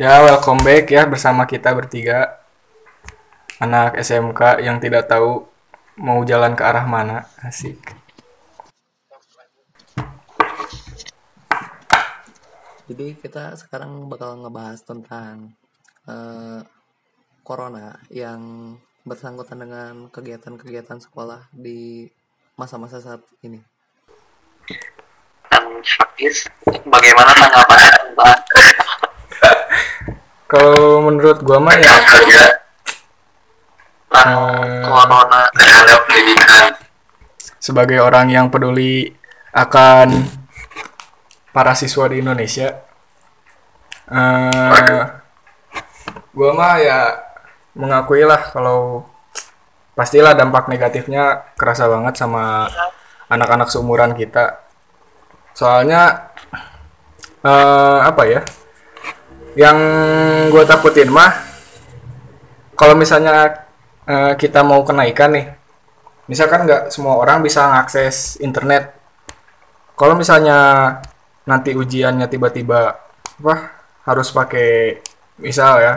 Ya, welcome back ya bersama kita bertiga anak SMK yang tidak tahu mau jalan ke arah mana. Asik. Jadi kita sekarang bakal ngebahas tentang eh, corona yang bersangkutan dengan kegiatan-kegiatan sekolah di masa-masa saat ini. bagaimana tanggapannya tentang Kalau menurut gua mah ya kerja Eh. corona terhadap pendidikan. sebagai orang yang peduli akan para siswa di Indonesia eh gua mah ya mengakui lah kalau pastilah dampak negatifnya kerasa banget sama anak-anak seumuran kita. Soalnya eh apa ya yang gue takutin mah kalau misalnya eh, kita mau kenaikan nih misalkan nggak semua orang bisa mengakses internet. Kalau misalnya nanti ujiannya tiba-tiba apa harus pakai misal ya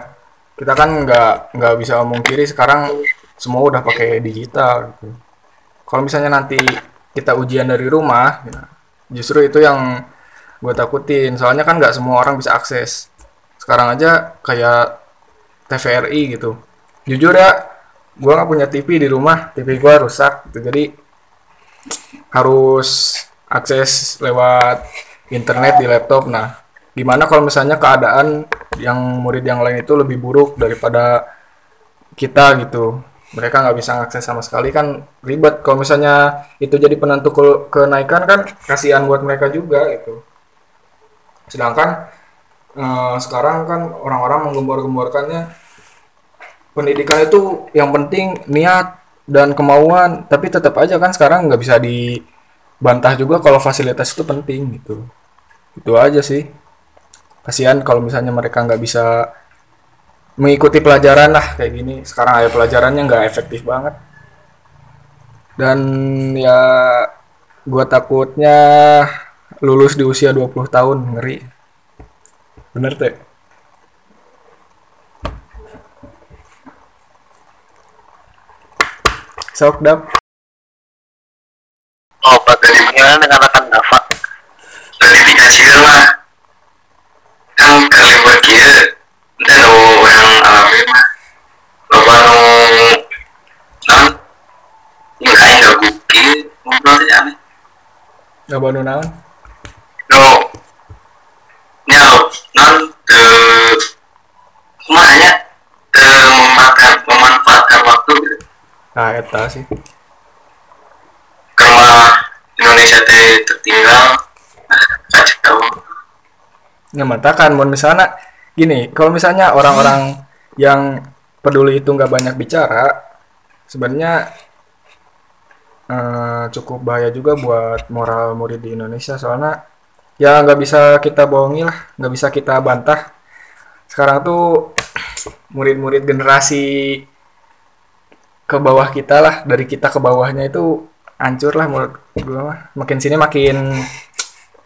kita kan nggak nggak bisa kiri sekarang semua udah pakai digital gitu. kalau misalnya nanti kita ujian dari rumah gitu, justru itu yang gue takutin. Soalnya kan nggak semua orang bisa akses sekarang aja kayak TVRI gitu. Jujur ya gue nggak punya TV di rumah TV gue rusak gitu. Jadi harus akses lewat internet di laptop. Nah gimana kalau misalnya keadaan yang murid yang lain itu lebih buruk daripada kita gitu? Mereka nggak bisa akses sama sekali kan ribet. Kalau misalnya itu jadi penentu ke- kenaikan kan kasihan buat mereka juga gitu. Sedangkan eh, sekarang kan orang-orang menggembor-gemborkannya. Pendidikan itu yang penting niat dan kemauan. Tapi tetap aja kan sekarang nggak bisa dibantah juga kalau fasilitas itu penting gitu. Itu aja sih. Kasihan kalau misalnya mereka nggak bisa mengikuti pelajaran lah kayak gini. Sekarang aja pelajarannya nggak efektif banget. Dan ya gua takutnya lulus di usia 20 tahun ngeri bener teh. Sok dap. Oh bagaimana dengan akan dafa verifikasikan mah kan kali buat dia dan orang alami mah. Loba nu non nggak nggak guki ngobrolnya aneh. Nggak baru naon eta sih. Karena Indonesia teh tertinggal ah, kacau nggak matakan mau misalnya gini kalau misalnya orang-orang yang peduli itu nggak banyak bicara sebenarnya eh, cukup bahaya juga buat moral murid di Indonesia. Soalnya ya nggak bisa kita bohongi lah nggak bisa kita bantah. Sekarang tuh murid-murid generasi ke bawah kita lah dari kita ke bawahnya itu hancur lah menurut gue mah. Makin sini makin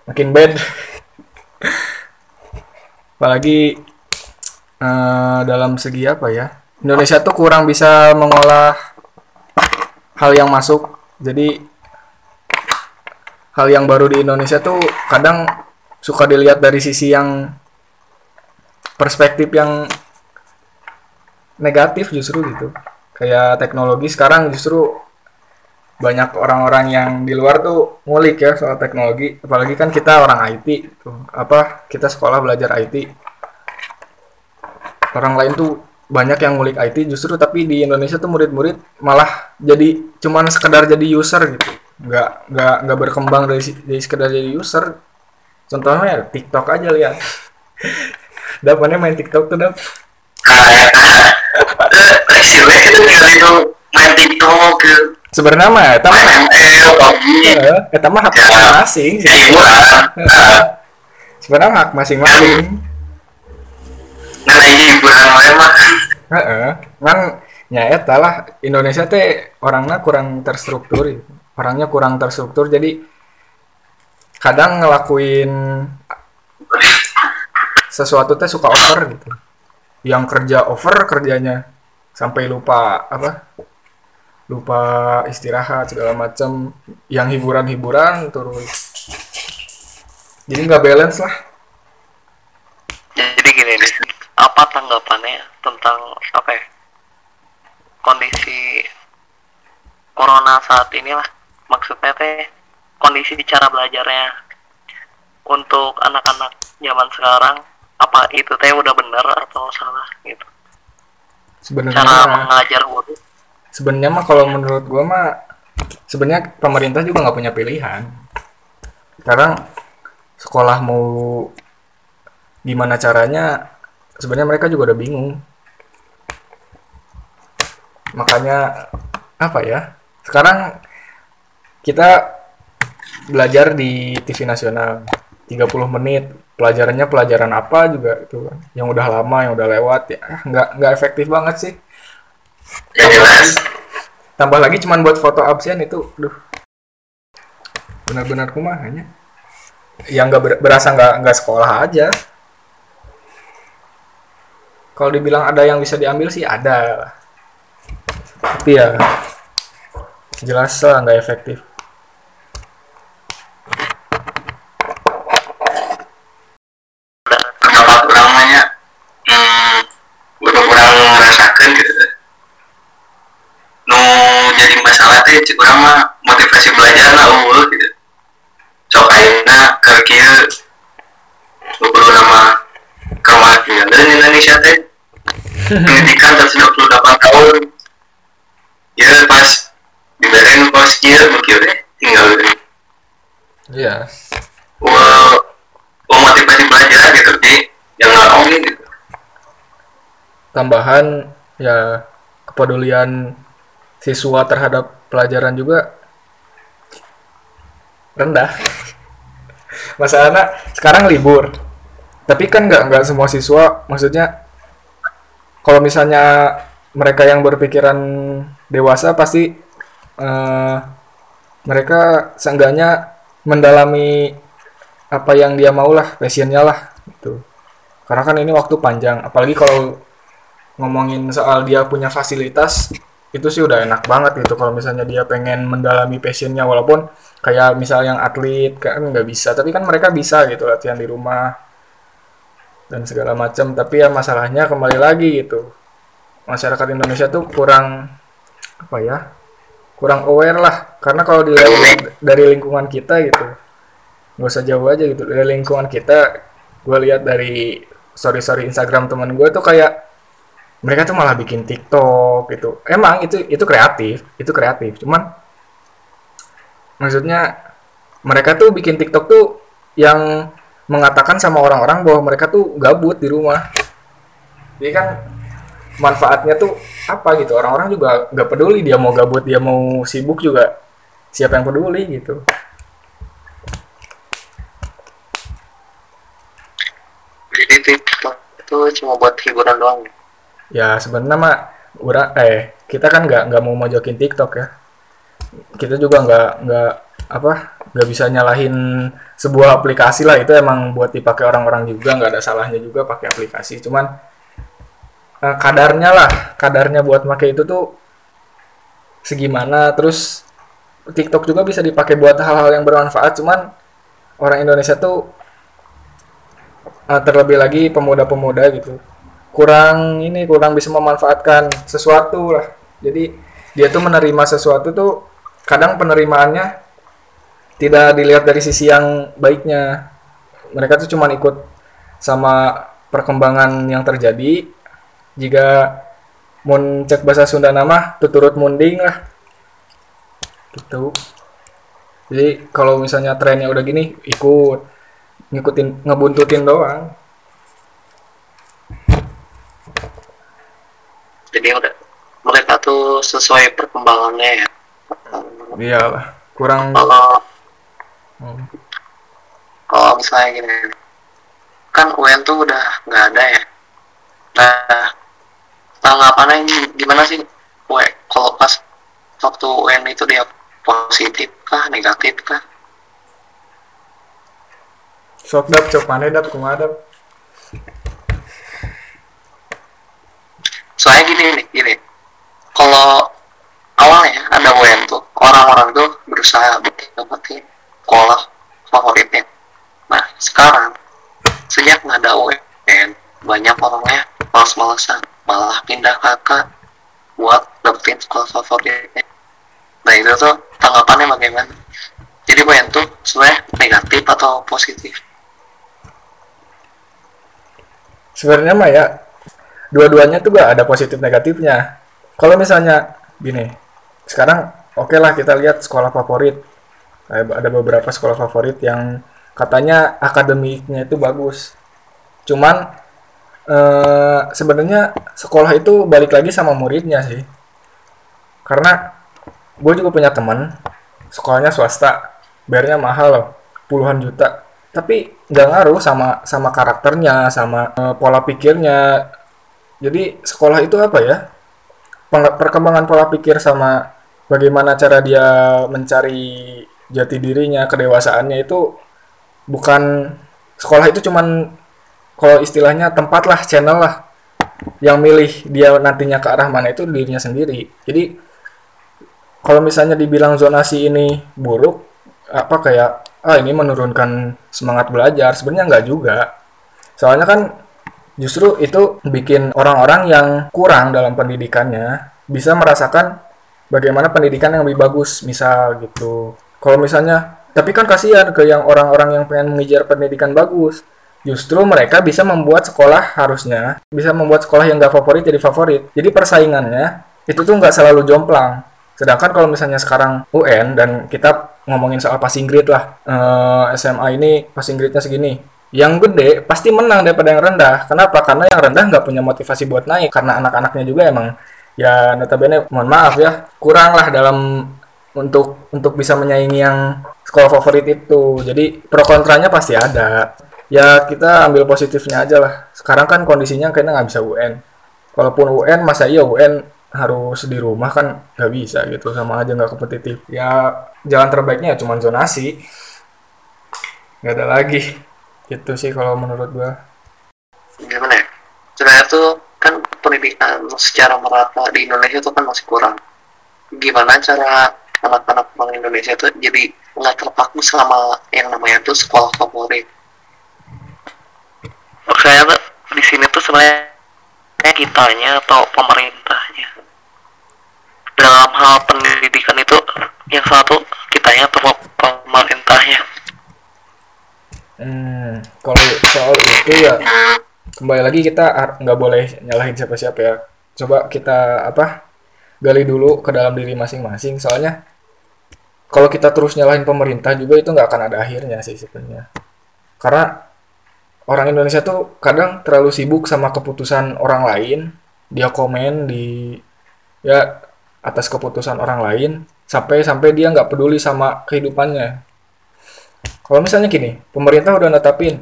makin bad. Apalagi eh, dalam segi apa ya Indonesia tuh kurang bisa mengolah hal yang masuk. Jadi hal yang baru di Indonesia tuh kadang suka dilihat dari sisi yang perspektif yang negatif justru gitu kayak teknologi sekarang justru banyak orang-orang yang di luar tuh ngulik ya soal teknologi. Apalagi kan kita orang IT tuh apa kita sekolah belajar IT orang lain tuh banyak yang ngulik IT justru tapi di Indonesia tuh murid-murid malah jadi cuman sekedar jadi user gitu. Nggak nggak nggak berkembang dari, dari sekedar jadi user. Contohnya ya TikTok aja lihat. Dapannya main TikTok tuh dap Presiden itu tinggal itu main TikTok sebenarnya mah eta mah main ML, PUBG, eta mah hak Ya. masing-masing sih. Nah, sebenarnya hak masing-masing Nah, ini hiburan wae mah. Heeh, kan ya eta lah Indonesia teh orangnya kurang terstruktur orangnya kurang terstruktur jadi kadang ngelakuin sesuatu teh suka over gitu yang kerja over kerjanya sampai lupa apa lupa istirahat segala macam yang hiburan-hiburan turun jadi nggak balance lah. Jadi gini deh apa tanggapannya tentang apa ya kondisi corona saat ini lah maksudnya teh kondisi cara belajarnya untuk anak-anak zaman sekarang apa itu teh udah bener atau salah gitu cara sebenarnya mengajar guru sebenarnya mah kalau menurut gua mah sebenarnya pemerintah juga nggak punya pilihan. Sekarang sekolah mau gimana caranya sebenarnya mereka juga udah bingung. Makanya apa ya sekarang kita belajar di TV nasional 30 menit. Pelajarannya pelajaran apa juga itu kan. Yang udah lama yang udah lewat ya ah, nggak nggak efektif banget sih. Gak jelas. tambah lagi cuman buat foto absen itu duh benar-benar kumahanya yang nggak ber- berasa nggak nggak sekolah aja. Kalau dibilang ada yang bisa diambil sih ada tapi ya jelas lah nggak efektif cik urang mah motivasi belajar lah unggul gitu. Sok ayeuna keur kieu Guru nama kematian dan Indonesia teh. Pendidikan 128 tahun. Ya pas diberen pas kieu mungkin teh tinggal iya. Wah wah motivasi belajar gitu di yang ngomongin gitu. Tambahan ya kepedulian siswa terhadap pelajaran juga rendah. Masalahnya sekarang libur. Tapi kan nggak nggak semua siswa maksudnya kalau misalnya mereka yang berpikiran dewasa pasti eh, mereka seenggaknya mendalami apa yang dia mau lah passionnya lah gitu. Karena kan ini waktu panjang. Apalagi kalau ngomongin soal dia punya fasilitas itu sih udah enak banget gitu kalau misalnya dia pengen mendalami passionnya walaupun kayak misal yang atlet kan nggak bisa. Tapi kan mereka bisa gitu latihan di rumah dan segala macam tapi ya masalahnya kembali lagi gitu. Masyarakat Indonesia tuh kurang apa ya kurang aware lah. Karena kalau dilihat dari lingkungan kita gitu nggak usah jauh aja gitu. Dari lingkungan kita gue lihat dari story story Instagram teman gue tuh kayak mereka tuh malah bikin TikTok gitu. Emang itu itu kreatif itu kreatif. Cuman maksudnya mereka tuh bikin TikTok tuh yang mengatakan sama orang-orang bahwa mereka tuh gabut di rumah. Jadi kan manfaatnya tuh apa gitu? Orang-orang juga nggak peduli dia mau gabut dia mau sibuk juga. Siapa yang peduli gitu? Jadi TikTok itu cuma buat hiburan doang ya sebenarnya mah ura eh kita kan nggak nggak mau mojokin TikTok ya. Kita juga nggak nggak apa nggak bisa nyalahin sebuah aplikasi lah. Itu emang buat dipakai orang-orang juga nggak ada salahnya juga pakai aplikasi. Cuman eh, kadarnya lah kadarnya buat pakai itu tuh segimana. Terus TikTok juga bisa dipakai buat hal-hal yang bermanfaat. Cuman orang Indonesia tuh eh, terlebih lagi pemuda-pemuda gitu kurang ini kurang bisa memanfaatkan sesuatu lah. Jadi dia tuh menerima sesuatu tuh kadang penerimaannya tidak dilihat dari sisi yang baiknya. Mereka tuh cuman ikut sama perkembangan yang terjadi. Jika mun cek bahasa Sunda nama tuturut munding lah. Gitu. Jadi kalau misalnya trennya udah gini ikut. Ngikutin ngebuntutin doang jadi udah mereka tuh sesuai perkembangannya ya. Iyalah kurang kalau Hmm. kalau misalnya gini kan UN tuh udah nggak ada ya. Nah tanggapannya gimana sih? We kalau pas waktu UN itu dia positif kah negatif kah? Sok dap cok mana dap kumaha soalnya gini nih, gini. Kalau awalnya ada UN tuh orang-orang tuh berusaha buat dapetin sekolah favoritnya. Nah sekarang sejak nggak ada UN banyak orangnya malas-malasan, malah pindah kakak buat dapetin sekolah favoritnya. Nah itu tuh tanggapannya bagaimana? Jadi UN tuh sebenarnya negatif atau positif? Sebenarnya mah ya dua-duanya tuh gak ada positif negatifnya. Kalau misalnya gini sekarang oke lah kita lihat sekolah favorit. Ada beberapa sekolah favorit yang katanya akademiknya itu bagus. Cuman eh, sebenarnya sekolah itu balik lagi sama muridnya sih. Karena gue juga punya teman sekolahnya swasta bayarnya mahal loh puluhan juta. Tapi nggak ngaruh sama sama karakternya sama eh, pola pikirnya jadi sekolah itu apa ya? Perkembangan pola pikir sama bagaimana cara dia mencari jati dirinya kedewasaannya itu bukan sekolah itu cuman kalau istilahnya tempat lah channel lah yang milih dia nantinya ke arah mana itu dirinya sendiri. Jadi kalau misalnya dibilang zonasi ini buruk apa kayak ah ini menurunkan semangat belajar sebenarnya nggak juga. Soalnya kan justru itu bikin orang-orang yang kurang dalam pendidikannya bisa merasakan bagaimana pendidikan yang lebih bagus misal gitu. Kalau misalnya tapi kan kasihan ke yang orang-orang yang pengen mengejar pendidikan bagus. Justru mereka bisa membuat sekolah harusnya bisa membuat sekolah yang nggak favorit jadi favorit. Jadi persaingannya itu tuh nggak selalu jomplang. Sedangkan kalau misalnya sekarang UN dan kita ngomongin soal passing grade lah eh, SMA ini passing grade-nya segini yang gede pasti menang daripada yang rendah. Kenapa? Karena yang rendah nggak punya motivasi buat naik. Karena anak-anaknya juga emang ya notabene mohon maaf ya kurang lah dalam untuk untuk bisa menyaingi yang sekolah favorit itu. Jadi pro kontranya pasti ada. Ya kita ambil positifnya aja lah. Sekarang kan kondisinya kayaknya nggak bisa UN walaupun UN masa iya UN harus di rumah kan nggak bisa gitu. Sama aja nggak kompetitif. Ya jalan terbaiknya ya cuma zonasi. Nggak ada lagi itu sih kalau menurut gua. Gimana ya? Sebenarnya tuh kan pendidikan secara merata di Indonesia tuh kan masih kurang. Gimana cara anak-anak orang Indonesia tuh jadi nggak terpaku sama yang namanya tuh sekolah favorit? Saya tuh di sini tuh sebenarnya kitanya atau pemerintahnya. Dalam hal pendidikan itu yang satu kitanya atau pemerintahnya Hmm, kalau soal itu ya kembali lagi kita nggak boleh nyalahin siapa-siapa ya. Coba kita apa gali dulu ke dalam diri masing-masing. Soalnya kalau kita terus nyalahin pemerintah juga itu nggak akan ada akhirnya sih sebenarnya. Karena orang Indonesia tuh kadang terlalu sibuk sama keputusan orang lain. Dia komen di ya atas keputusan orang lain sampai sampai dia nggak peduli sama kehidupannya. Kalau misalnya gini, pemerintah udah netapin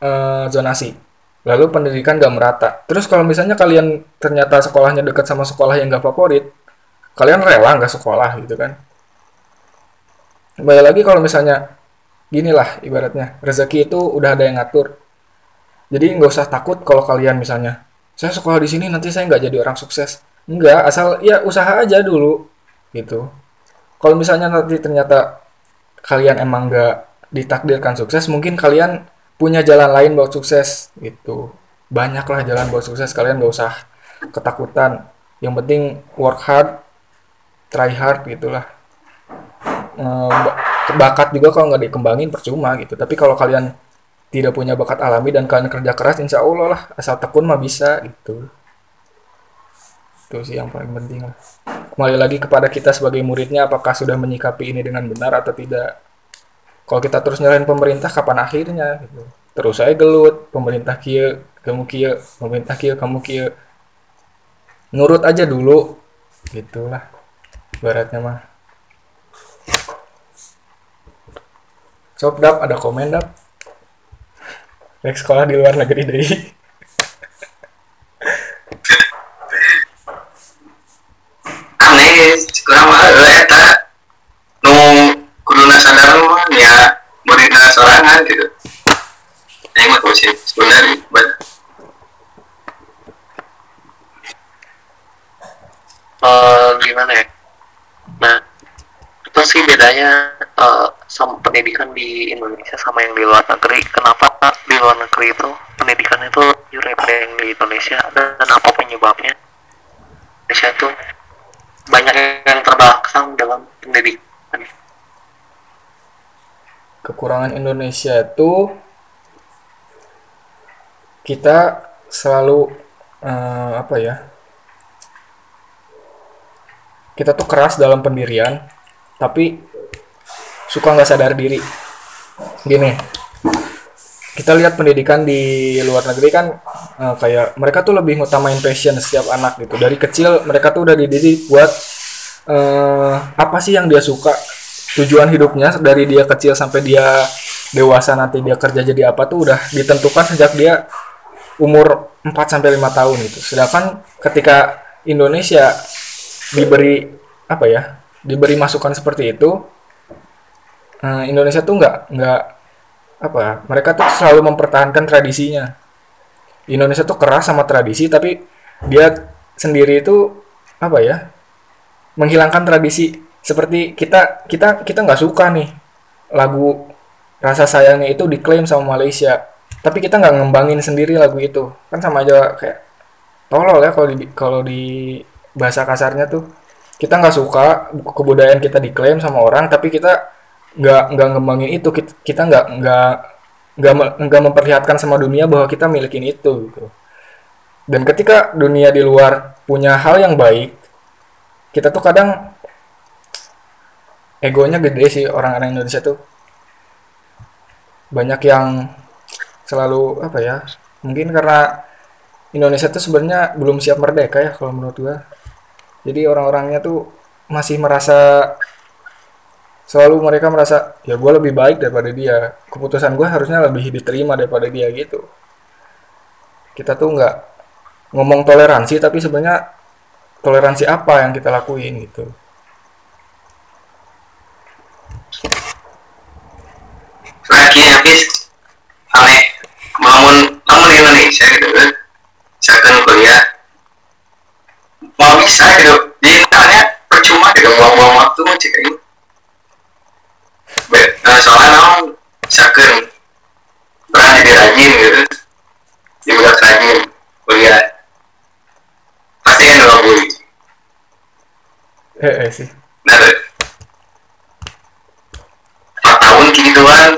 eh, zonasi, lalu pendidikan gak merata. Terus kalau misalnya kalian ternyata sekolahnya dekat sama sekolah yang gak favorit, kalian rela nggak sekolah gitu kan? Kembali lagi kalau misalnya gini lah ibaratnya rezeki itu udah ada yang ngatur. Jadi nggak usah takut kalau kalian misalnya saya sekolah di sini nanti saya nggak jadi orang sukses. Enggak, asal ya usaha aja dulu gitu. Kalau misalnya nanti ternyata kalian emang nggak ditakdirkan sukses, mungkin kalian punya jalan lain buat sukses gitu. Banyaklah jalan buat sukses, kalian nggak usah ketakutan. Yang penting work hard, try hard gitulah. Ba- bakat juga kalau nggak dikembangin percuma gitu. Tapi kalau kalian tidak punya bakat alami dan kalian kerja keras, insya Allah lah asal tekun mah bisa gitu. Itu sih yang paling penting lah. Kembali lagi kepada kita sebagai muridnya, apakah sudah menyikapi ini dengan benar atau tidak. Kalau kita terus nyalahin pemerintah, kapan akhirnya? Gitu. Terus saya gelut, pemerintah kia, kamu kia, pemerintah kia, kamu kia. Nurut aja dulu, gitulah. Baratnya mah. Sob dap, ada komen dap. Rek sekolah di luar negeri deh. Sih? Sebenarnya Eh, gimana ya? Nah apa sih bedanya eh, sama pendidikan di Indonesia sama yang di luar negeri. Kenapa di luar negeri itu pendidikan itu lebih rendah yang di Indonesia? Dan, dan apa penyebabnya? Indonesia tuh banyak yang terbelakang dalam pendidikan. Kekurangan Indonesia itu kita selalu eh, apa ya kita tuh keras dalam pendirian tapi suka nggak sadar diri. Gini kita lihat pendidikan di luar negeri kan eh, kayak mereka tuh lebih ngutamain passion setiap anak gitu. Dari kecil mereka tuh udah dididik buat eh, apa sih yang dia suka tujuan hidupnya dari dia kecil sampai dia dewasa nanti dia kerja jadi apa tuh udah ditentukan sejak dia umur 4 sampai 5 tahun itu. Sedangkan ketika Indonesia diberi apa ya? diberi masukan seperti itu eh, Indonesia tuh nggak nggak apa mereka tuh selalu mempertahankan tradisinya. Indonesia tuh keras sama tradisi tapi dia sendiri itu apa ya? menghilangkan tradisi seperti kita kita kita nggak suka nih lagu rasa sayangnya itu diklaim sama Malaysia tapi kita nggak ngembangin sendiri lagu itu. Kan sama aja kayak tolol ya kalau di kalau di bahasa kasarnya tuh. Kita nggak suka kebudayaan kita diklaim sama orang tapi kita nggak nggak ngembangin itu. Kita nggak nggak nggak nggak memperlihatkan sama dunia bahwa kita milikin itu gitu. Dan ketika dunia di luar punya hal yang baik kita tuh kadang egonya gede sih orang-orang Indonesia tuh. Banyak yang selalu apa ya mungkin karena Indonesia tuh sebenarnya belum siap merdeka ya kalau menurut gua. Jadi orang-orangnya tuh masih merasa selalu mereka merasa ya gua lebih baik daripada dia. Keputusan gua harusnya lebih diterima daripada dia gitu. Kita tuh nggak ngomong toleransi tapi sebenarnya toleransi apa yang kita lakuin gitu. Lagi habis aneh bangun bangun Indonesia gitu kan seakan kuliah. Mau bisa gitu. Jadi makanya percuma gitu buang-buang waktu mah cek ini Be- eh, soalnya naon seakan berani dirajin gitu. Di budak rajin kuliah. Pasti kan dua bui. Eh, eh sih. Nah tuh. empat tahun gituan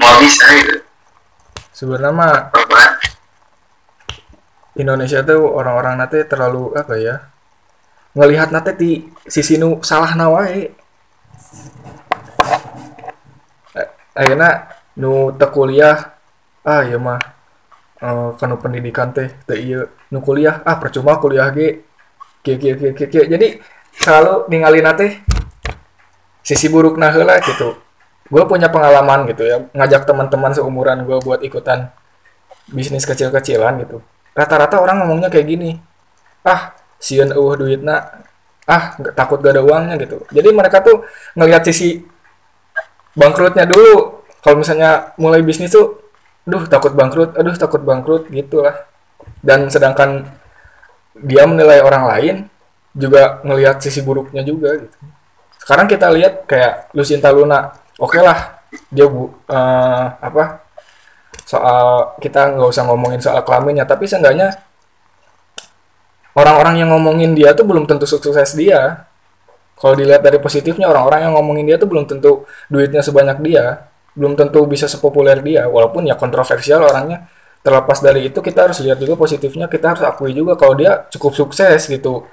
mau bisa gitu sebenarnya mah Indonesia tuh orang-orang nate terlalu apa ya ngelihat nate di sisi nu salah nawae akhirnya nu kuliah ah ya mah eh kanu pendidikan teh teu ieu nu kuliah ah percuma kuliah ge kieu kieu kieu kieu. jadi selalu ningali nate sisi buruk nah heula gitu gue punya pengalaman gitu ya ngajak teman-teman seumuran gue buat ikutan bisnis kecil-kecilan gitu. Rata-rata orang ngomongnya kayak gini ah sieun eueuh duitna ah nggak takut gak ada uangnya gitu. Jadi mereka tuh ngelihat sisi bangkrutnya dulu. Kalau misalnya mulai bisnis tuh duh takut bangkrut aduh takut bangkrut gitulah. Dan sedangkan dia menilai orang lain juga ngelihat sisi buruknya juga gitu. Sekarang kita lihat kayak Lucinta Luna oke lah dia bu eh, apa soal kita nggak usah ngomongin soal kelaminnya tapi seenggaknya orang-orang yang ngomongin dia tuh belum tentu sukses dia. Kalau dilihat dari positifnya orang-orang yang ngomongin dia tuh belum tentu duitnya sebanyak dia belum tentu bisa sepopuler dia walaupun ya kontroversial orangnya. Terlepas dari itu kita harus lihat juga positifnya kita harus akui juga kalau dia cukup sukses gitu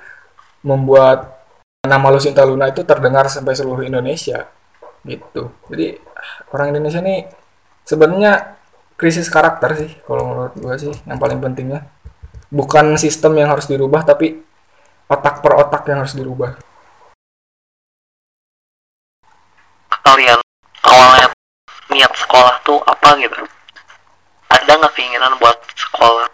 membuat nama Lucinta Luna itu terdengar sampai seluruh Indonesia gitu. Jadi orang Indonesia nih sebenarnya krisis karakter sih kalau menurut gua sih yang paling pentingnya. Bukan sistem yang harus dirubah tapi otak per otak yang harus dirubah. Kalian awalnya niat sekolah tuh apa gitu? Ada nggak keinginan buat sekolah?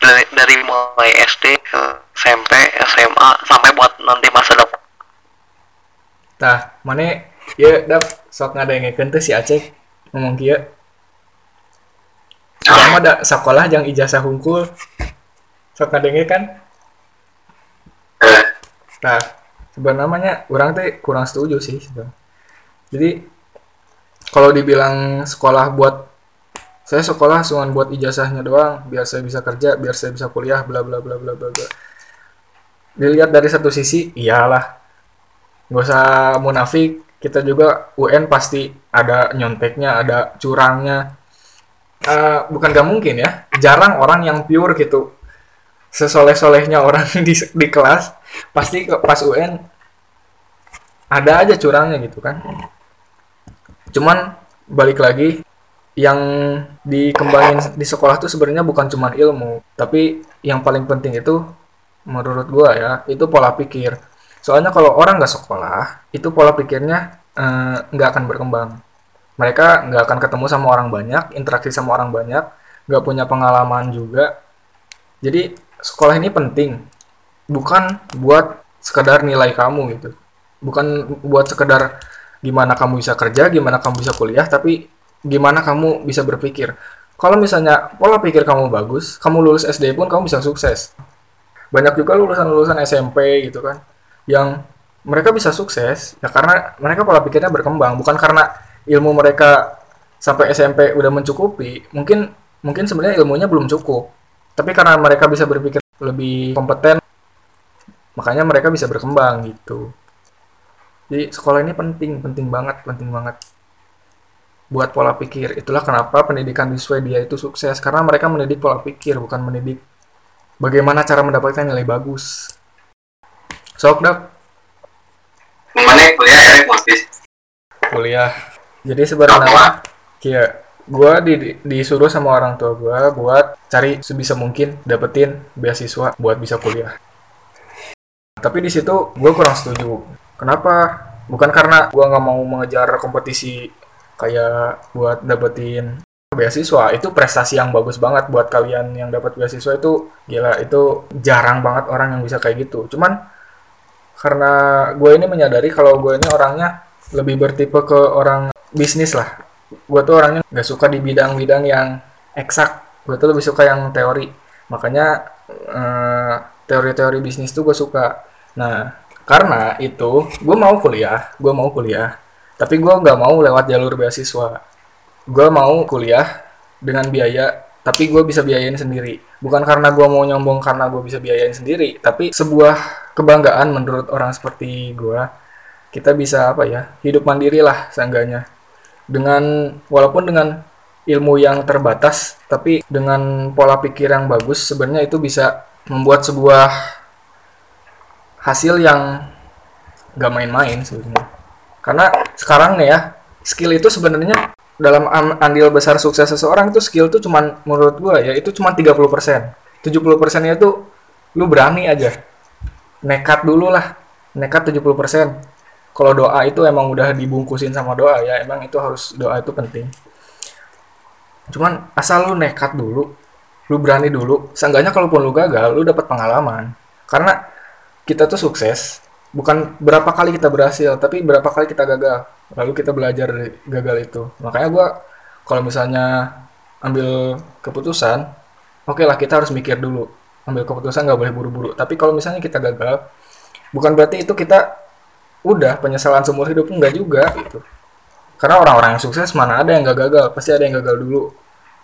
Dari, dari mulai SD ke SMP SMA sampai buat nanti masa depan Nah, mana ya dap sok ngadengekeun teh si Aceh ngomong kieu. Urang mah da sekolah jang ijazah hungkul. Sok ngadenge kan? Eh, Nah, sebenarnya orang tuh kurang setuju sih sebenarnya. jadi kalau dibilang sekolah buat saya sekolah cuma buat ijazahnya doang biar saya bisa kerja biar saya bisa kuliah bla bla bla bla bla bla dilihat dari satu sisi iyalah nggak usah munafik kita juga UN pasti ada nyonteknya ada curangnya. Eh, bukan gak mungkin ya jarang orang yang pure gitu. Sesoleh-solehnya orang di, di kelas pasti pas UN ada aja curangnya gitu kan. Cuman balik lagi yang dikembangin di sekolah tuh sebenarnya bukan cuman ilmu tapi yang paling penting itu menurut gua ya itu pola pikir soalnya kalau orang nggak sekolah itu pola pikirnya eh, nggak akan berkembang. Mereka nggak akan ketemu sama orang banyak interaksi sama orang banyak nggak punya pengalaman juga. Jadi sekolah ini penting. Bukan buat sekedar nilai kamu gitu. Bukan buat sekedar gimana kamu bisa kerja gimana kamu bisa kuliah tapi gimana kamu bisa berpikir. Kalau misalnya pola pikir kamu bagus kamu lulus SD pun kamu bisa sukses. Banyak juga lulusan-lulusan SMP gitu kan yang mereka bisa sukses ya karena mereka pola pikirnya berkembang. Bukan karena ilmu mereka sampai SMP udah mencukupi mungkin mungkin sebenarnya ilmunya belum cukup. Tapi karena mereka bisa berpikir lebih kompeten makanya mereka bisa berkembang gitu. Jadi sekolah ini penting penting banget penting banget. Buat pola pikir. Itulah kenapa pendidikan di Swedia itu sukses. Karena mereka mendidik pola pikir bukan mendidik bagaimana cara mendapatkan nilai bagus sok dok. Mana kuliah ya motis. kuliah. Jadi sebenarnya kayak gue di, disuruh sama orang tua gue buat cari sebisa mungkin dapetin beasiswa buat bisa kuliah. Tapi di situ gue kurang setuju. Kenapa? Bukan karena gue nggak mau mengejar kompetisi kayak buat dapetin beasiswa. Itu prestasi yang bagus banget buat kalian yang dapat beasiswa itu. Gila itu jarang banget orang yang bisa kayak gitu. Cuman karena gue ini menyadari kalau gue ini orangnya lebih bertipe ke orang bisnis lah. Gue tuh orangnya nggak suka di bidang-bidang yang eksak. Gue tuh lebih suka yang teori. Makanya eh, teori-teori bisnis tuh gue suka. Nah karena itu gue mau kuliah gue mau kuliah tapi gue nggak mau lewat jalur beasiswa. Gue mau kuliah dengan biaya tapi gue bisa biayain sendiri. Bukan karena gue mau nyombong karena gue bisa biayain sendiri. Tapi sebuah kebanggaan menurut orang seperti gue kita bisa apa ya hidup mandiri lah seenggaknya. Dengan walaupun dengan ilmu yang terbatas tapi dengan pola pikir yang bagus sebenarnya itu bisa membuat sebuah hasil yang gak main-main sebenarnya. Karena sekarang nih ya skill itu sebenarnya dalam am- andil besar sukses seseorang itu skill tuh cuman menurut gua ya itu cuman 30% 70 persennya tuh lu berani aja. Nekat dulu lah. Nekat 70% kalau doa itu emang udah dibungkusin sama doa ya emang itu harus doa itu penting. Cuman asal lu nekat dulu lu berani dulu seenggaknya kalaupun lu gagal lu dapat pengalaman. Karena kita tuh sukses bukan berapa kali kita berhasil tapi berapa kali kita gagal. Lalu kita belajar dari gagal itu. Makanya gua kalau misalnya ambil keputusan oke lah kita harus mikir dulu. Ambil keputusan nggak boleh buru-buru. Tapi kalau misalnya kita gagal bukan berarti itu kita udah penyesalan seumur hidup enggak juga gitu. Karena orang-orang yang sukses mana ada yang gak gagal. Pasti ada yang gagal dulu.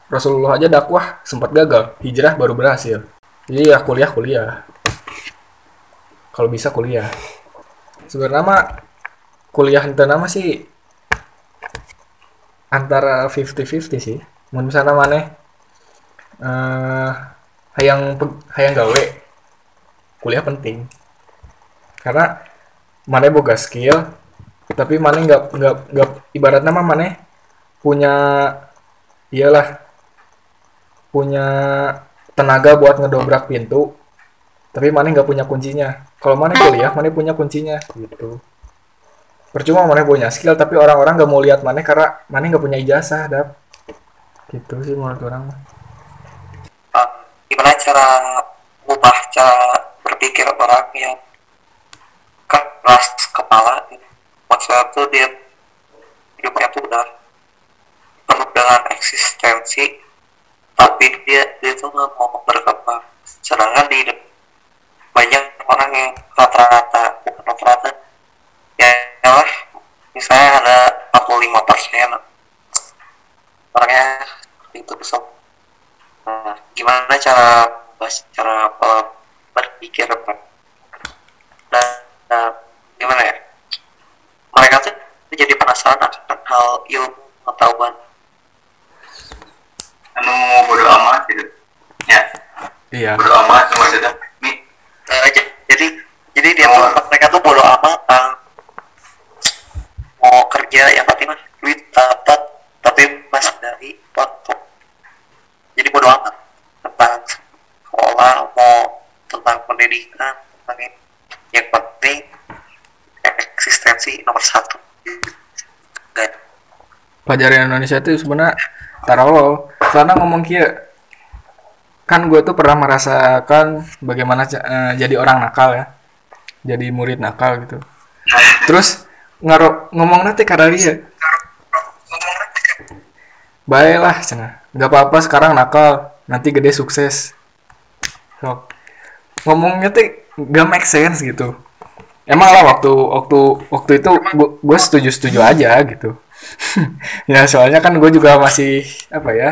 Rasulullah aja dakwah sempat gagal. Hijrah baru berhasil. Jadi ya kuliah kuliah kalau bisa kuliah. Sebenarnya mah kuliah itu nama sih antara 50-50 sih. Mau misalnya mana eh hayang hayang gawe kuliah penting. Karena mana boga skill tapi mana nggak nggak nggak ibaratnya mah mana punya iyalah punya tenaga buat ngedobrak pintu tapi mana nggak punya kuncinya kalau mana kuliah mana punya kuncinya gitu. Percuma mana punya skill tapi orang-orang nggak mau lihat mana karena mana nggak punya ijazah dap. Gitu sih menurut orang. Uh, gimana cara ubah cara berpikir orang yang keras kepala? Maksudnya tuh dia hidupnya tuh udah penuh dengan eksistensi tapi dia dia tuh nggak mau berkembang sedangkan di hidup banyak orang yang rata-rata bukan rata-rata orangnya itu sok nah, gimana cara bahas cara pola berpikir Pak? nah, nah, gimana ya mereka tuh jadi penasaran akan hal ilmu pengetahuan anu bodo amat gitu ya iya bodo amat maksudnya nih Eh, j- jadi jadi dia Oh. tuh mereka tuh bodo amat ah, mau kerja yang penting mah duit dapat tapi pas dari foto jadi bodo amat tentang sekolah mau tentang pendidikan tentang ini. yang penting eksistensi nomor satu Gak. Pelajaran Indonesia itu sebenarnya tarawol. Karena ngomong kia kan gue tuh pernah merasakan bagaimana eh, jadi orang nakal ya. Jadi murid nakal gitu. Terus ngaro ngomong nanti karena dia baiklah cina. Nggak apa-apa sekarang nakal. Nanti gede sukses. Sok. ngomongnya tuh gak make sense gitu. Emang lah waktu waktu waktu itu gue setuju setuju aja gitu ya soalnya kan gue juga masih apa ya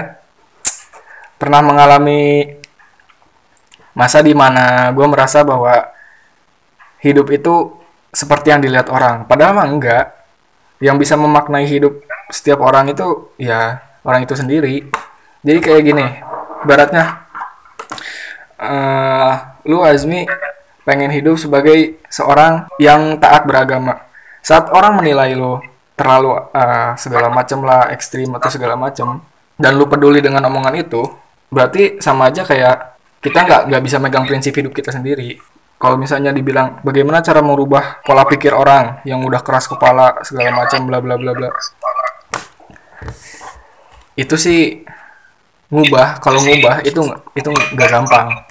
pernah mengalami masa di mana gue merasa bahwa hidup itu seperti yang dilihat orang. Padahal mah enggak. Yang bisa memaknai hidup setiap orang itu ya orang itu sendiri. Jadi kayak gini baratnya eh lu Azmi pengen hidup sebagai seorang yang taat beragama. Saat orang menilai lu terlalu eh, segala macam lah ekstrim atau segala macam dan lu peduli dengan omongan itu berarti sama aja kayak kita nggak nggak bisa megang prinsip hidup kita sendiri. Kalau misalnya dibilang bagaimana cara merubah pola pikir orang yang udah keras kepala segala macam bla bla bla bla. Itu sih ngubah kalau ngubah itu itu nggak gampang.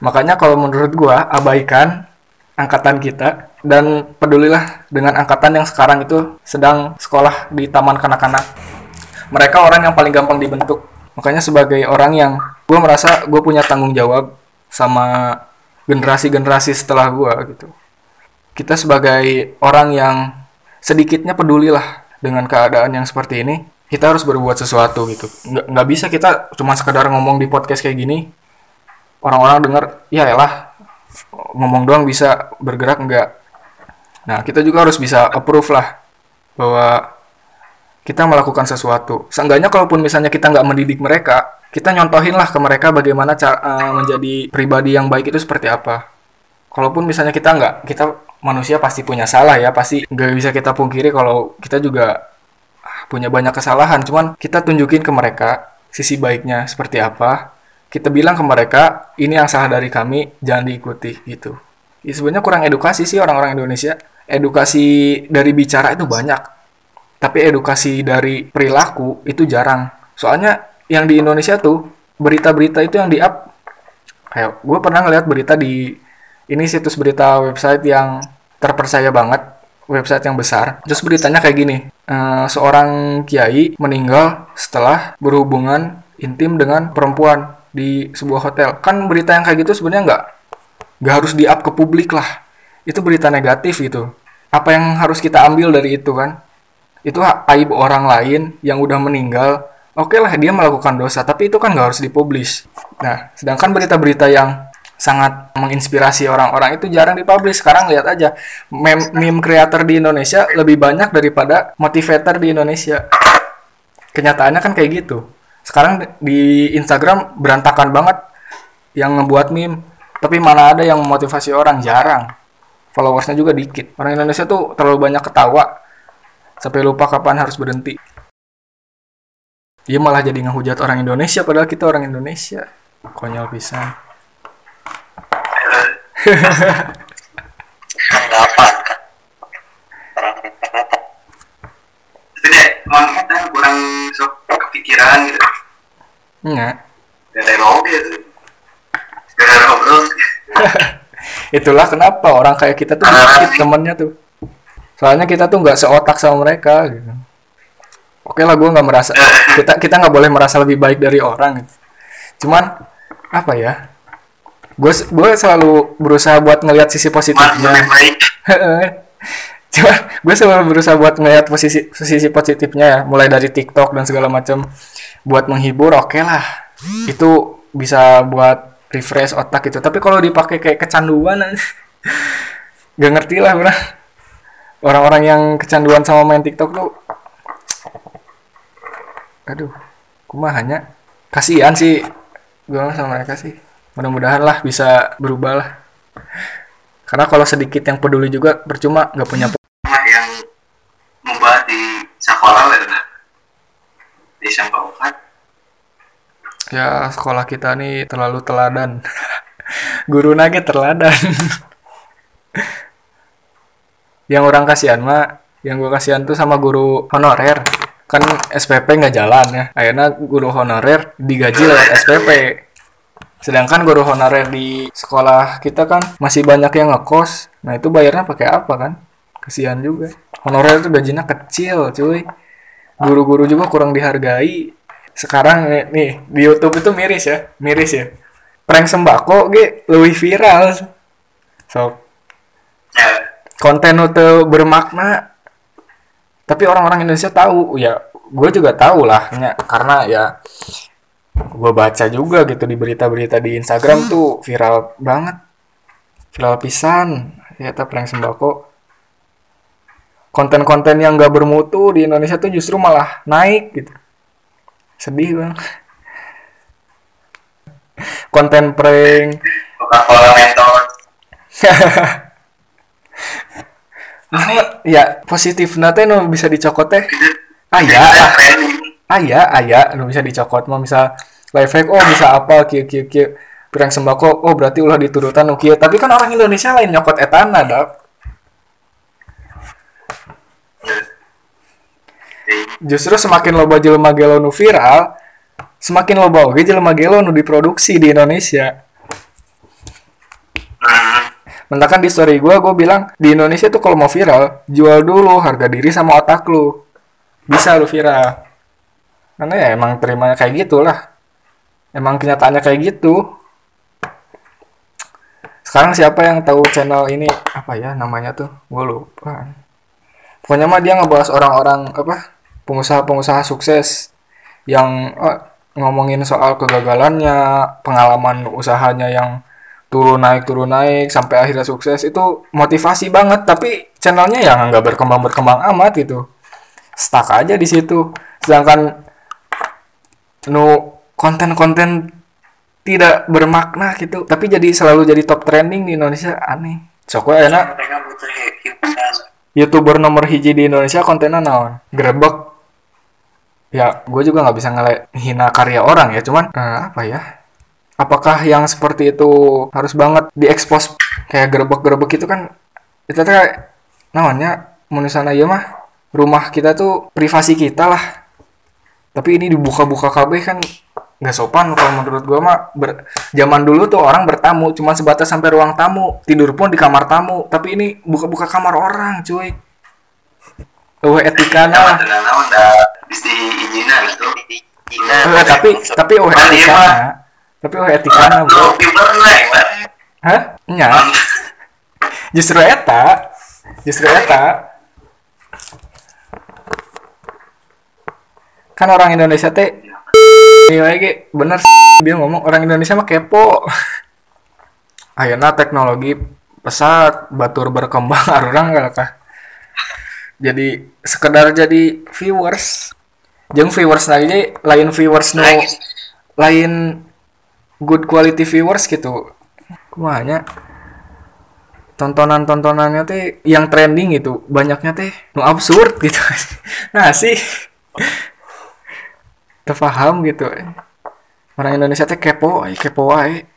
Makanya kalau menurut gua abaikan angkatan kita dan pedulilah dengan angkatan yang sekarang itu sedang sekolah di taman kanak-kanak. Mereka orang yang paling gampang dibentuk. Makanya sebagai orang yang gue merasa gue punya tanggung jawab sama generasi-generasi setelah gue gitu. Kita sebagai orang yang sedikitnya pedulilah dengan keadaan yang seperti ini kita harus berbuat sesuatu gitu. Nggak nggak bisa kita cuma sekedar ngomong di podcast kayak gini orang-orang dengar ya elah ngomong doang bisa bergerak enggak nah kita juga harus bisa approve lah bahwa kita melakukan sesuatu. Seenggaknya kalaupun misalnya kita nggak mendidik mereka kita nyontohin lah ke mereka bagaimana cara menjadi pribadi yang baik itu seperti apa. Kalaupun misalnya kita nggak kita manusia pasti punya salah ya pasti nggak bisa kita pungkiri kalau kita juga punya banyak kesalahan. Cuman kita tunjukin ke mereka sisi baiknya seperti apa kita bilang ke mereka ini yang salah dari kami jangan diikuti gitu. Ya, sebenarnya kurang edukasi sih orang-orang Indonesia. Edukasi dari bicara itu banyak tapi edukasi dari perilaku itu jarang. Soalnya yang di Indonesia tuh berita-berita itu yang di up kayak gue pernah ngeliat berita di ini situs berita website yang terpercaya banget website yang besar. Terus beritanya kayak gini eh, seorang kiai meninggal setelah berhubungan intim dengan perempuan di sebuah hotel. Kan berita yang kayak gitu sebenarnya nggak nggak harus di up ke publik lah. Itu berita negatif gitu. Apa yang harus kita ambil dari itu kan? Itu aib orang lain yang udah meninggal. Oke lah dia melakukan dosa tapi itu kan nggak harus dipublish. Nah sedangkan berita-berita yang sangat menginspirasi orang-orang itu jarang dipublish. Sekarang lihat aja meme, meme creator di Indonesia lebih banyak daripada motivator di Indonesia. Kenyataannya kan kayak gitu sekarang di Instagram berantakan banget yang ngebuat meme. Tapi mana ada yang memotivasi orang jarang. Followersnya juga dikit. Orang Indonesia tuh terlalu banyak ketawa. Sampai lupa kapan harus berhenti. Dia malah jadi ngehujat orang Indonesia padahal kita orang Indonesia. Konyol pisan. Anggapan kan orang internet itu deh emang kita kurang sok kepikiran gitu. Enggak. Gak ada gak ada ngobrol itulah kenapa orang kayak kita tuh dikit temennya tuh. Soalnya kita tuh nggak seotak sama mereka gitu. Oke lah gue nggak merasa kita kita nggak boleh merasa lebih baik dari orang gitu. cuman apa ya? Gue gue selalu berusaha buat ngelihat sisi positifnya cuma gue selalu berusaha buat ngeliat posisi posisi positifnya ya. Mulai dari TikTok dan segala macam buat menghibur oke lah. Itu bisa buat refresh otak gitu. Tapi kalau dipakai kayak kecanduan gak ngerti lah bro. Orang-orang yang kecanduan sama main TikTok tuh aduh kumah hanya kasihan sih. Gue sama mereka sih. Mudah-mudahan lah bisa berubah lah. Karena kalau sedikit yang peduli juga percuma nggak punya yang membahas di sekolah lah udah di sampah ukat ya sekolah kita nih terlalu teladan. Guru nage teladan yang orang kasihan mah yang gue kasihan tuh sama guru honorer. Kan SPP nggak jalan ya. Akhirnya guru honorer digaji lewat SPP sedangkan guru honorer di sekolah kita kan masih banyak yang ngekos. Nah itu bayarnya pakai apa kan kasihan juga. Honorer itu gajinya kecil cuy. Guru-guru juga kurang dihargai. Sekarang nih, nih di YouTube itu miris ya miris ya. Prank sembako ge lebih viral. So ya konten itu bermakna. Tapi orang-orang Indonesia tahu. Ya gue juga tahu lah nya, karena ya gue baca juga gitu di berita-berita di Instagram tuh viral banget. Viral pisan ternyata prank sembako konten-konten yang gak bermutu di Indonesia tuh justru malah naik gitu. Sedih bang konten prank. Coca-Cola mentos Nah, ya positif. Nate nu bisa dicokot teh. Aya trending aya aya nu bisa dicokot mau bisa life hack oh bisa apa kieu kieu kieu. Pirang sembako oh berarti ulah diturutan nu kieu. Tapi kan orang Indonesia lain nyokot etana dak justru semakin loba jelema gelo nu viral semakin loba oge jelema gelo nu diproduksi di Indonesia. Mentakan di story gue, gue bilang di Indonesia tuh kalau mau viral, jual dulu harga diri sama otak lu. Bisa lu viral. Karena ya emang terimanya kayak gitulah. Emang kenyataannya kayak gitu. Sekarang siapa yang tahu channel ini apa ya namanya tuh? Gue lupa. Pokoknya mah dia ngebahas orang-orang apa pengusaha-pengusaha sukses yang eh, ngomongin soal kegagalannya, pengalaman usahanya yang turun naik turun naik sampai akhirnya sukses itu motivasi banget. Tapi channelnya yang nggak berkembang berkembang amat gitu. Stuck aja di situ. Sedangkan nu konten-konten tidak bermakna gitu tapi jadi selalu jadi top trending di Indonesia aneh. Sok enak. Youtuber nomor hiji di Indonesia kontennya naon? Grebek ya gue juga nggak bisa ngehina karya orang ya cuman eh, apa ya? Apakah yang seperti itu harus banget diekspos? Kayak gerbek-gerbek itu kan itu kayak namanya menusana ya mah rumah kita tuh privasi kita lah. Tapi ini dibuka-buka KB kan nggak sopan kalau menurut gua mah. Ber- zaman dulu tuh orang bertamu cuma sebatas sampai ruang tamu. Tidur pun di kamar tamu tapi ini buka-buka kamar orang cuy Oh etika tenang bisa diizinan itu Eh, tapi tapi oh etika mah- tapi oh etika bro naik Pak. Hah? Nya. Justru eta. Justru eta. Kan orang Indonesia teh Iya lagi bener dia ngomong orang Indonesia mah kepo. Ayeuna teknologi pesat, batur berkembang orang kah. Jadi sekedar jadi viewers. Jeung viewers lagi lain viewers nu lain. good quality viewers gitu. Kumanya tontonan-tontonannya teh yang trending gitu banyaknya teh nu absurd gitu. Nah sih. Terpaham gitu. Orang Indonesia teh kepo ay, kepo wae.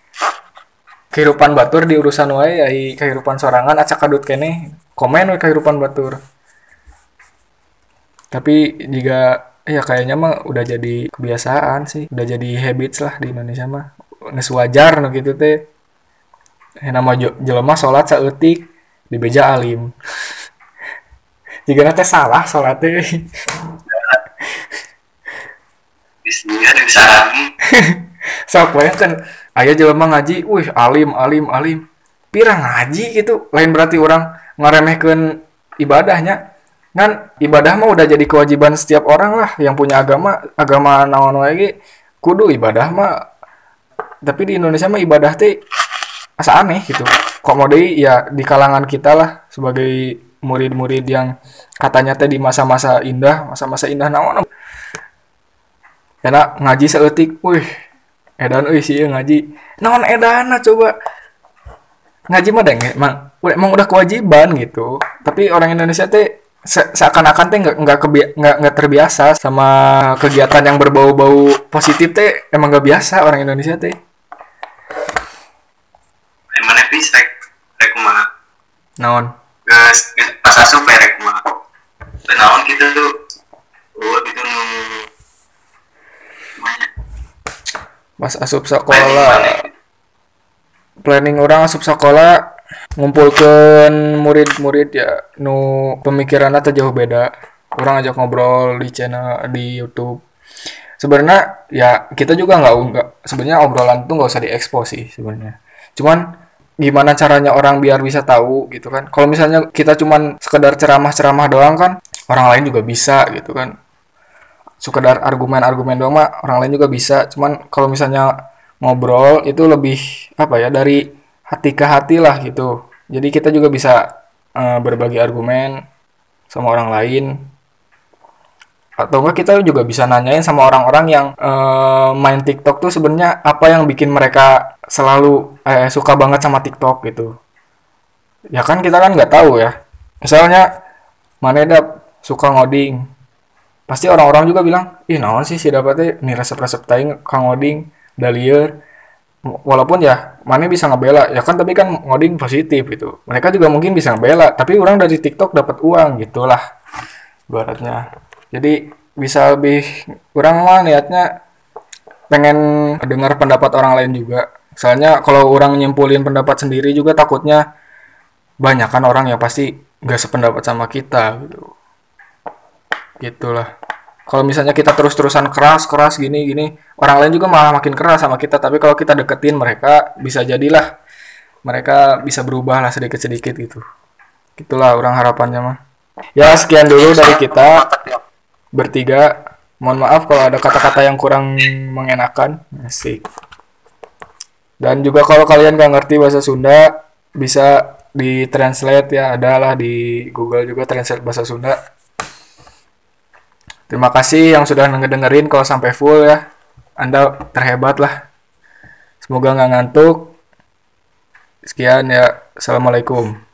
Kehidupan batur di urusan wae kehidupan sorangan acak kadut kene komen we kehidupan batur tapi jika ya kayaknya mah udah jadi kebiasaan sih. Udah jadi habits lah di Indonesia mah. Nges wajar no gitu teh. Eh, nama jelema sholat saeutik di beja alim. Jika teh salah sholat teh. Sok we kan aya jelema ngaji wih alim alim alim. Pirang ngaji gitu. Lain berarti orang ngaremehkeun ibadahnya kan ibadah mah udah jadi kewajiban setiap orang lah. Yang punya agama agama naon wae kudu ibadah mah. Tapi di Indonesia mah ibadah teh asa aneh gitu. Kok mau ya di kalangan kita lah sebagai murid-murid yang katanya teh di masa-masa indah masa-masa indah naon. Enak ngaji seetik wih edan euy sih ngaji. Naon edana coba. Ngaji mah deng emang emang udah kewajiban gitu. Tapi orang Indonesia teh se seakan-akan teh nggak nggak nggak terbiasa sama kegiatan yang berbau-bau positif teh emang nggak biasa orang Indonesia teh. Emang nepis rek rek mah naon? Gas pas asup rek mah naon gitu tuh? Oh itu nu pas asup sekolah planning orang asup sekolah ngumpulkan murid-murid ya nu pemikirannya tuh jauh beda. Orang ajak ngobrol di channel di YouTube. Sebenarnya ya kita juga nggak nggak sebenarnya obrolan tuh nggak usah diekspos sih sebenarnya. Cuman gimana caranya orang biar bisa tahu gitu kan. Kalau misalnya kita cuman sekedar ceramah-ceramah doang kan orang lain juga bisa gitu kan. Sekedar argumen-argumen doang mah orang lain juga bisa. Cuman kalau misalnya ngobrol itu lebih apa ya dari hati ke hati lah gitu. Jadi kita juga bisa uh, berbagi argumen sama orang lain. Atau enggak kita juga bisa nanyain sama orang-orang yang uh, main TikTok tuh sebenarnya apa yang bikin mereka selalu eh, suka banget sama TikTok gitu. Ya kan kita kan nggak tahu ya. Misalnya mana ada suka ngoding. Pasti orang-orang juga bilang ih naon sih si dapatnya? Nih resep-resep taing kang ngoding dalier walaupun ya mana bisa ngebela. Ya kan tapi kan ngoding positif gitu. Mereka juga mungkin bisa ngebela tapi orang dari TikTok dapat uang gitulah baratnya jadi bisa lebih kurang mah niatnya pengen dengar pendapat orang lain juga. Soalnya kalau orang nyimpulin pendapat sendiri juga takutnya banyak kan orang yang pasti gak sependapat sama kita gitu. Gitulah kalau misalnya kita terus-terusan keras keras gini gini orang lain juga malah makin keras sama kita. Tapi kalau kita deketin mereka bisa jadilah. Mereka bisa berubah lah sedikit-sedikit gitu. Gitulah orang harapannya mah. Ya sekian dulu dari kita bertiga. Mohon maaf kalau ada kata-kata yang kurang mengenakan. Asik. Dan juga kalau kalian gak ngerti bahasa Sunda bisa di translate ya adalah di Google juga translate bahasa Sunda terima kasih yang sudah ngedengerin kalau sampai full ya. Anda terhebat lah. Semoga nggak ngantuk. Sekian ya. Assalamualaikum